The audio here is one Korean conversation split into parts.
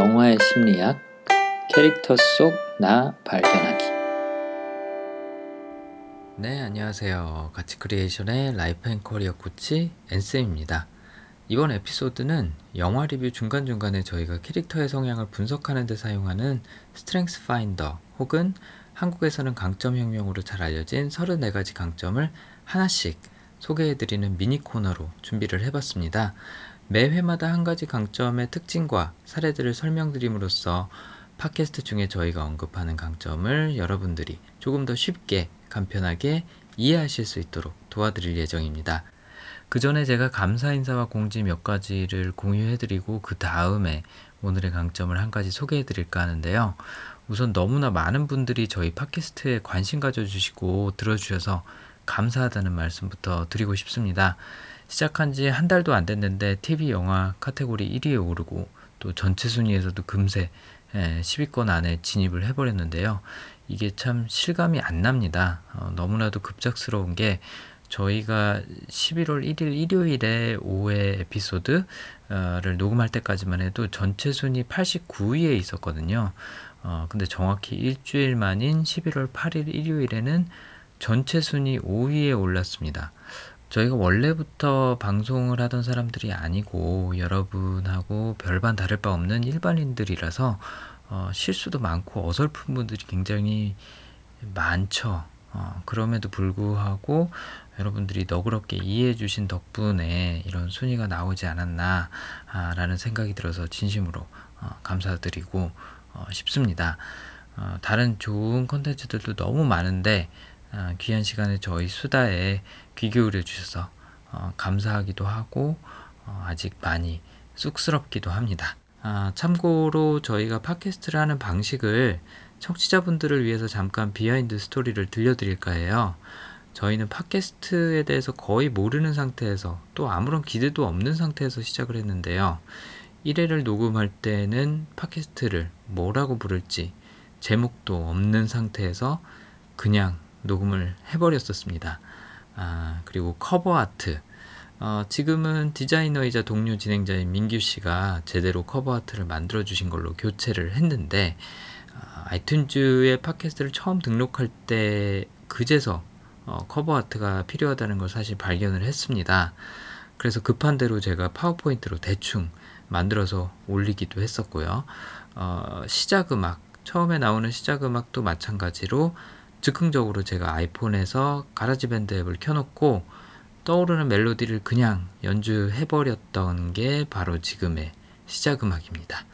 영화의 심리학, 캐릭터 속 나 발견하기. 네, 안녕하세요. 가치 크리에이션의 life and career coach 앤쌤입니다. 이번 에피소드는 영화 리뷰 중간중간에 저희가 캐릭터의 성향을 분석하는 데 사용하는 Strengths Finder 혹은 한국에서는 강점 혁명으로 잘 알려진 34가지 강점을 하나씩 소개해드리는 미니 코너로 준비를 해봤습니다. 매 회마다 한 가지 강점의 특징과 사례들을 설명드림으로써 팟캐스트 중에 저희가 언급하는 강점을 여러분들이 조금 더 쉽게 간편하게 이해하실 수 있도록 도와드릴 예정입니다. 그 전에 제가 감사 인사와 공지 몇 가지를 공유해드리고 그 다음에 오늘의 강점을 한 가지 소개해드릴까 하는데요. 우선 너무나 많은 분들이 저희 팟캐스트에 관심 가져주시고 들어주셔서 감사하다는 말씀부터 드리고 싶습니다. 시작한 지 한 달도 안 됐는데 TV 영화 카테고리 1위에 오르고 또 전체 순위에서도 금세 10위권 예, 안에 진입을 해버렸는데요. 이게 참 실감이 안 납니다. 어, 너무나도 급작스러운 게 저희가 11월 1일 일요일에 5회 에피소드를 녹음할 때까지만 해도 전체 순위 89위에 있었거든요. 어, 근데 정확히 일주일 만인 11월 8일 일요일에는 전체 순위 5위에 올랐습니다. 저희가 원래부터 방송을 하던 사람들이 아니고 여러분하고 별반 다를 바 없는 일반인들이라서 어, 실수도 많고 어설픈 분들이 굉장히 많죠. 어, 그럼에도 불구하고 여러분들이 너그럽게 이해해 주신 덕분에 이런 순위가 나오지 않았나라는 생각이 들어서 진심으로 어, 감사드리고 어, 싶습니다. 어, 다른 좋은 컨텐츠들도 너무 많은데 어, 귀한 시간에 저희 수다에 귀 기울여 주셔서 어, 감사하기도 하고 어, 아직 많이 쑥스럽기도 합니다. 아, 참고로 저희가 팟캐스트를 하는 방식을 청취자분들을 위해서 잠깐 behind story를 들려드릴까 해요. 저희는 팟캐스트에 대해서 거의 모르는 상태에서 또 아무런 기대도 없는 상태에서 시작을 했는데요. 1회를 녹음할 때는 팟캐스트를 뭐라고 부를지 제목도 없는 상태에서 그냥 녹음을 해버렸었습니다. 아, 그리고 cover art. 어, 지금은 디자이너이자 동료 진행자인 민규 씨가 제대로 cover art를 만들어 주신 걸로 교체를 했는데 아, iTunes의 팟캐스트를 처음 등록할 때 그제서 어, cover art가 필요하다는 걸 사실 발견을 했습니다. 그래서 급한 대로 제가 파워포인트로 대충 만들어서 올리기도 했었고요. 어, 시작 음악, 처음에 나오는 시작 음악도 마찬가지로 즉흥적으로 제가 아이폰에서 가라지밴드 앱을 켜놓고 떠오르는 멜로디를 그냥 연주해버렸던 게 바로 지금의 시작 음악입니다.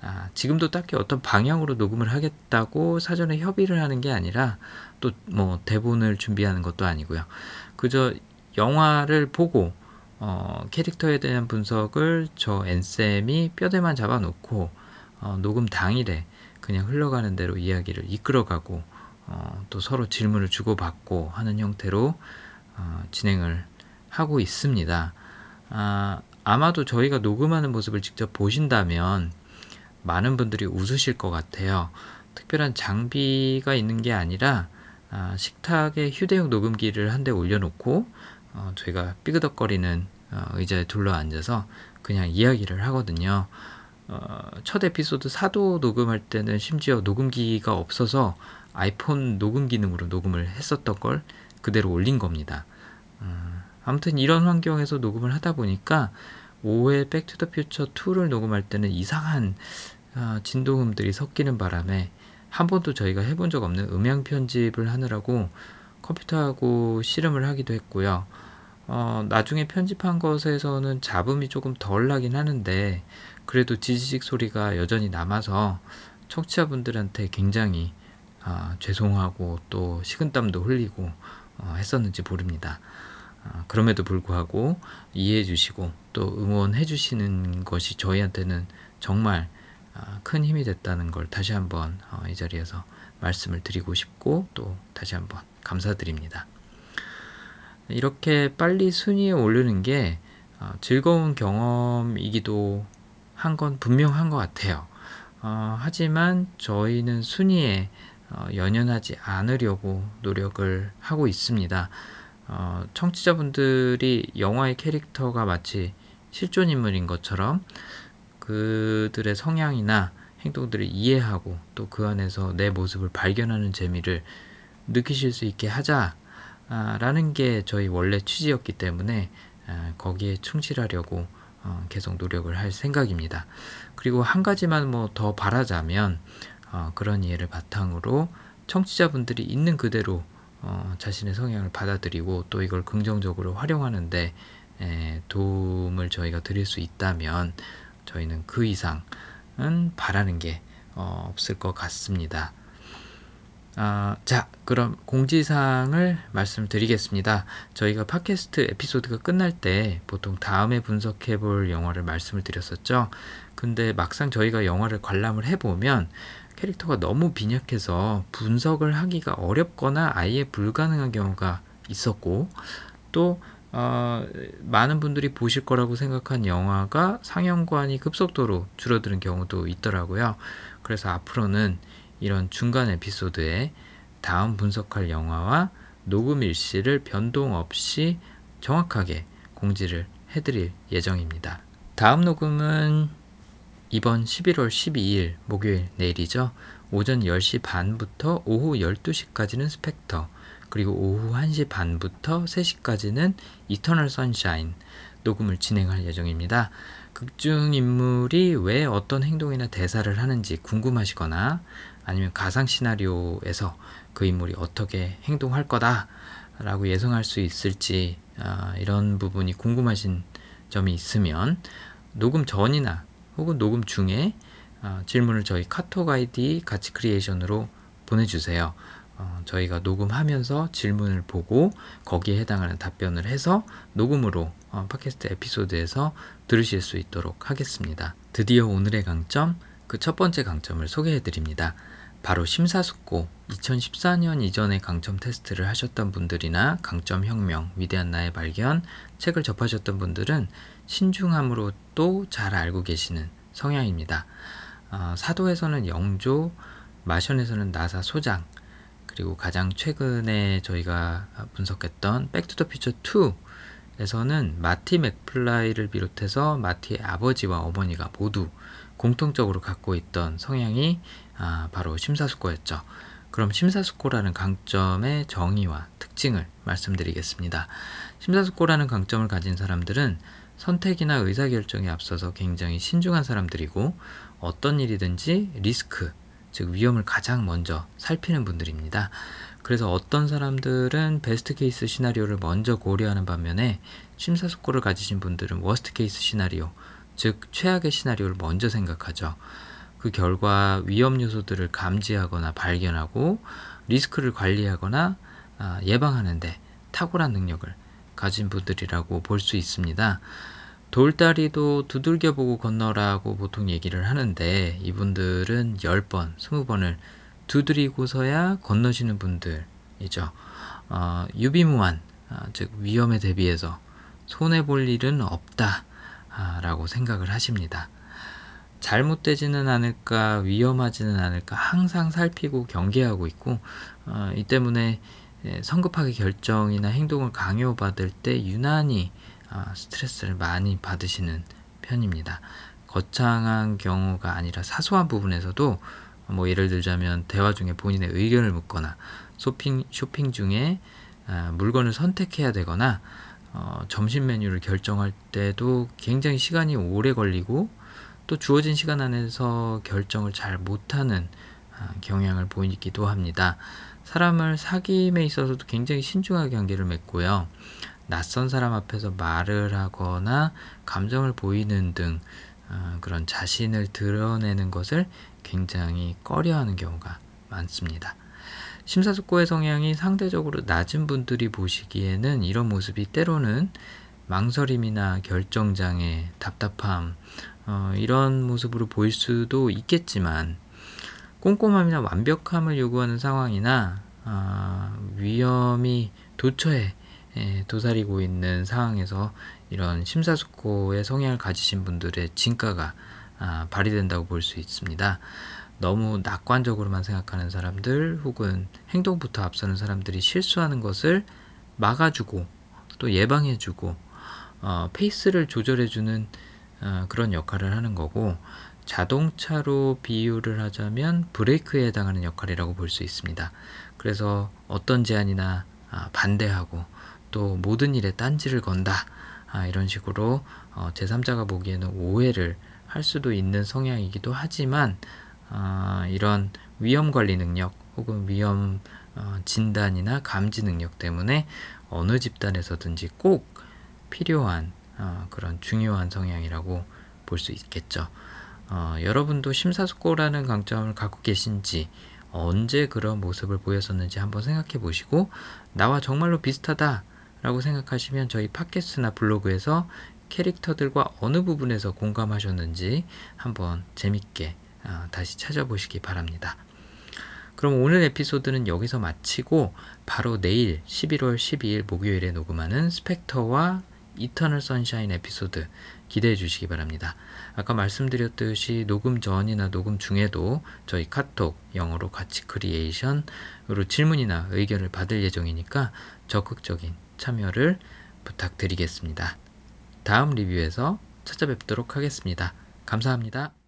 아, 지금도 딱히 어떤 방향으로 녹음을 하겠다고 사전에 협의를 하는 게 아니라 또 뭐 대본을 준비하는 것도 아니고요. 그저 영화를 보고 어, 캐릭터에 대한 분석을 저 엔쌤이 뼈대만 잡아놓고 어, 녹음 당일에 그냥 흘러가는 대로 이야기를 이끌어가고 어, 또 서로 질문을 주고받고 하는 형태로 어, 진행을 하고 있습니다. 아, 아마도 저희가 녹음하는 모습을 직접 보신다면 많은 분들이 웃으실 것 같아요. 특별한 장비가 있는 게 아니라 아, 식탁에 휴대용 녹음기를 한 대 올려놓고 어, 저희가 삐그덕거리는 어, 의자에 둘러 앉아서 그냥 이야기를 하거든요. 어, 첫 에피소드 사도 녹음할 때는 심지어 녹음기가 없어서 아이폰 녹음 기능으로 녹음을 했었던 걸 그대로 올린 겁니다. 음, 아무튼 이런 환경에서 녹음을 하다 보니까 5회 Back to the Future 2를 녹음할 때는 이상한 어, 진동음들이 섞이는 바람에 한 번도 저희가 해본 적 없는 음향 편집을 하느라고 컴퓨터하고 씨름을 하기도 했고요. 어, 나중에 편집한 것에서는 잡음이 조금 덜 나긴 하는데 그래도 지지직 소리가 여전히 남아서 청취자분들한테 굉장히 아, 죄송하고 또 식은땀도 흘리고 어, 했었는지 모릅니다. 아, 그럼에도 불구하고 이해해 주시고 또 응원해 주시는 것이 저희한테는 정말 아, 큰 힘이 됐다는 걸 다시 한번 어, 이 자리에서 말씀을 드리고 싶고 또 다시 한번 감사드립니다. 이렇게 빨리 순위에 오르는 게 어, 즐거운 경험이기도 한 건 분명한 것 같아요. 어, 하지만 저희는 순위에 어, 연연하지 않으려고 노력을 하고 있습니다. 어, 청취자분들이 영화의 캐릭터가 마치 실존 인물인 것처럼 그 그들의 성향이나 행동들을 이해하고 또 그 안에서 내 모습을 발견하는 재미를 느끼실 수 있게 하자라는 게 저희 원래 취지였기 때문에 아, 거기에 충실하려고 어, 계속 노력을 할 생각입니다. 그리고 한 가지만 뭐 더 바라자면 어, 그런 이해를 바탕으로 청취자분들이 있는 그대로 어, 자신의 성향을 받아들이고 또 이걸 긍정적으로 활용하는데 에, 도움을 저희가 드릴 수 있다면 저희는 그 이상은 바라는 게 어, 없을 것 같습니다. 아, 자, 그럼 공지사항을 말씀드리겠습니다. 저희가 팟캐스트 에피소드가 끝날 때 보통 다음에 분석해 볼 영화를 말씀을 드렸었죠. 근데 막상 저희가 영화를 관람을 해보면 캐릭터가 너무 빈약해서 분석을 하기가 어렵거나 아예 불가능한 경우가 있었고 또 어, 많은 분들이 보실 거라고 생각한 영화가 상영관이 급속도로 줄어드는 경우도 있더라고요. 그래서 앞으로는 이런 중간 에피소드에 다음 분석할 영화와 녹음 일시를 변동 없이 정확하게 공지를 해드릴 예정입니다. 다음 녹음은 이번 11월 12일 목요일 내일이죠. 오전 10시 반부터 오후 12시까지는 Spectre, 그리고 오후 1시 반부터 3시까지는 Eternal Sunshine 녹음을 진행할 예정입니다. 극중 인물이 왜 어떤 행동이나 대사를 하는지 궁금하시거나 아니면 가상 시나리오에서 그 인물이 어떻게 행동할 거다라고 예상할 수 있을지 아, 이런 부분이 궁금하신 점이 있으면 녹음 전이나 혹은 녹음 중에 아, 질문을 저희 카톡 아이디 같이 Creation으로 보내주세요. 어, 저희가 녹음하면서 질문을 보고 거기에 해당하는 답변을 해서 녹음으로 어, 팟캐스트 에피소드에서 들으실 수 있도록 하겠습니다. 드디어 오늘의 강점, 그 첫 번째 강점을 소개해 드립니다. 바로 심사숙고 2014년 이전에 강점 테스트를 하셨던 분들이나 강점 혁명, 위대한 나의 발견 책을 접하셨던 분들은 신중함으로 또 잘 알고 계시는 성향입니다. 어, 사도에서는 영조, Martian에서는 NASA 소장, 그리고 가장 최근에 저희가 분석했던 Back to the Future 2에서는 마티 맥플라이를 비롯해서 마티의 아버지와 어머니가 모두 공통적으로 갖고 있던 성향이 아, 바로 심사숙고였죠. 그럼 심사숙고라는 강점의 정의와 특징을 말씀드리겠습니다. 심사숙고라는 강점을 가진 사람들은 선택이나 의사결정에 앞서서 굉장히 신중한 사람들이고 어떤 일이든지 리스크, 즉 위험을 가장 먼저 살피는 분들입니다. 그래서 어떤 사람들은 best case scenario를 먼저 고려하는 반면에 심사숙고를 가지신 분들은 worst case scenario, 즉 최악의 시나리오를 먼저 생각하죠. 그 결과 위험 요소들을 감지하거나 발견하고 리스크를 관리하거나 아, 예방하는데 탁월한 능력을 가진 분들이라고 볼 수 있습니다. 돌다리도 두들겨 보고 건너라고 보통 얘기를 하는데 이분들은 10번, 20번을 두드리고서야 건너시는 분들이죠. 어, 유비무한, 어, 즉 위험에 대비해서 손해볼 일은 없다라고 생각을 하십니다. 잘못되지는 않을까, 위험하지는 않을까 항상 살피고 경계하고 있고 어, 이 때문에 예, 성급하게 결정이나 행동을 강요받을 때 유난히 아, 스트레스를 많이 받으시는 편입니다. 거창한 경우가 아니라 사소한 부분에서도 뭐 예를 들자면 대화 중에 본인의 의견을 묻거나 쇼핑, 쇼핑 중에 아, 물건을 선택해야 되거나 어, 점심 메뉴를 결정할 때도 굉장히 시간이 오래 걸리고 또 주어진 시간 안에서 결정을 잘 못하는 아, 경향을 보이기도 합니다. 사람을 사귐에 있어서도 굉장히 신중하게 관계를 맺고요. 낯선 사람 앞에서 말을 하거나 감정을 보이는 등 어, 그런 자신을 드러내는 것을 굉장히 꺼려하는 경우가 많습니다. 심사숙고의 성향이 상대적으로 낮은 분들이 보시기에는 이런 모습이 때로는 망설임이나 결정장애, 답답함, 어, 이런 모습으로 보일 수도 있겠지만 꼼꼼함이나 완벽함을 요구하는 상황이나 어, 위험이 도처에 예, 도사리고 있는 상황에서 이런 심사숙고의 성향을 가지신 분들의 진가가 아, 발휘된다고 볼 수 있습니다. 너무 낙관적으로만 생각하는 사람들 혹은 행동부터 앞서는 사람들이 실수하는 것을 막아주고 또 예방해주고 어, 페이스를 조절해주는 어, 그런 역할을 하는 거고 자동차로 비유를 하자면 브레이크에 해당하는 역할이라고 볼 수 있습니다. 그래서 어떤 제안이나 아, 반대하고 또 모든 일에 딴지를 건다 아, 이런 식으로 어, 제3자가 보기에는 오해를 할 수도 있는 성향이기도 하지만 아, 이런 위험 관리 능력 혹은 위험 어, 진단이나 감지 능력 때문에 어느 집단에서든지 꼭 필요한 어, 그런 중요한 성향이라고 볼 수 있겠죠. 어, 여러분도 심사숙고라는 강점을 갖고 계신지 언제 그런 모습을 보였었는지 한번 생각해 보시고 나와 정말로 비슷하다 라고 생각하시면 저희 팟캐스트나 블로그에서 캐릭터들과 어느 부분에서 공감하셨는지 한번 재밌게 어, 다시 찾아보시기 바랍니다. 그럼 오늘 에피소드는 여기서 마치고 바로 내일 11월 12일 목요일에 녹음하는 Spectre와 Eternal Sunshine 에피소드 기대해 주시기 바랍니다. 아까 말씀드렸듯이 녹음 전이나 녹음 중에도 저희 카톡 영어로 같이 Creation으로 질문이나 의견을 받을 예정이니까 적극적인 참여를 부탁드리겠습니다. 다음 리뷰에서 찾아뵙도록 하겠습니다. 감사합니다.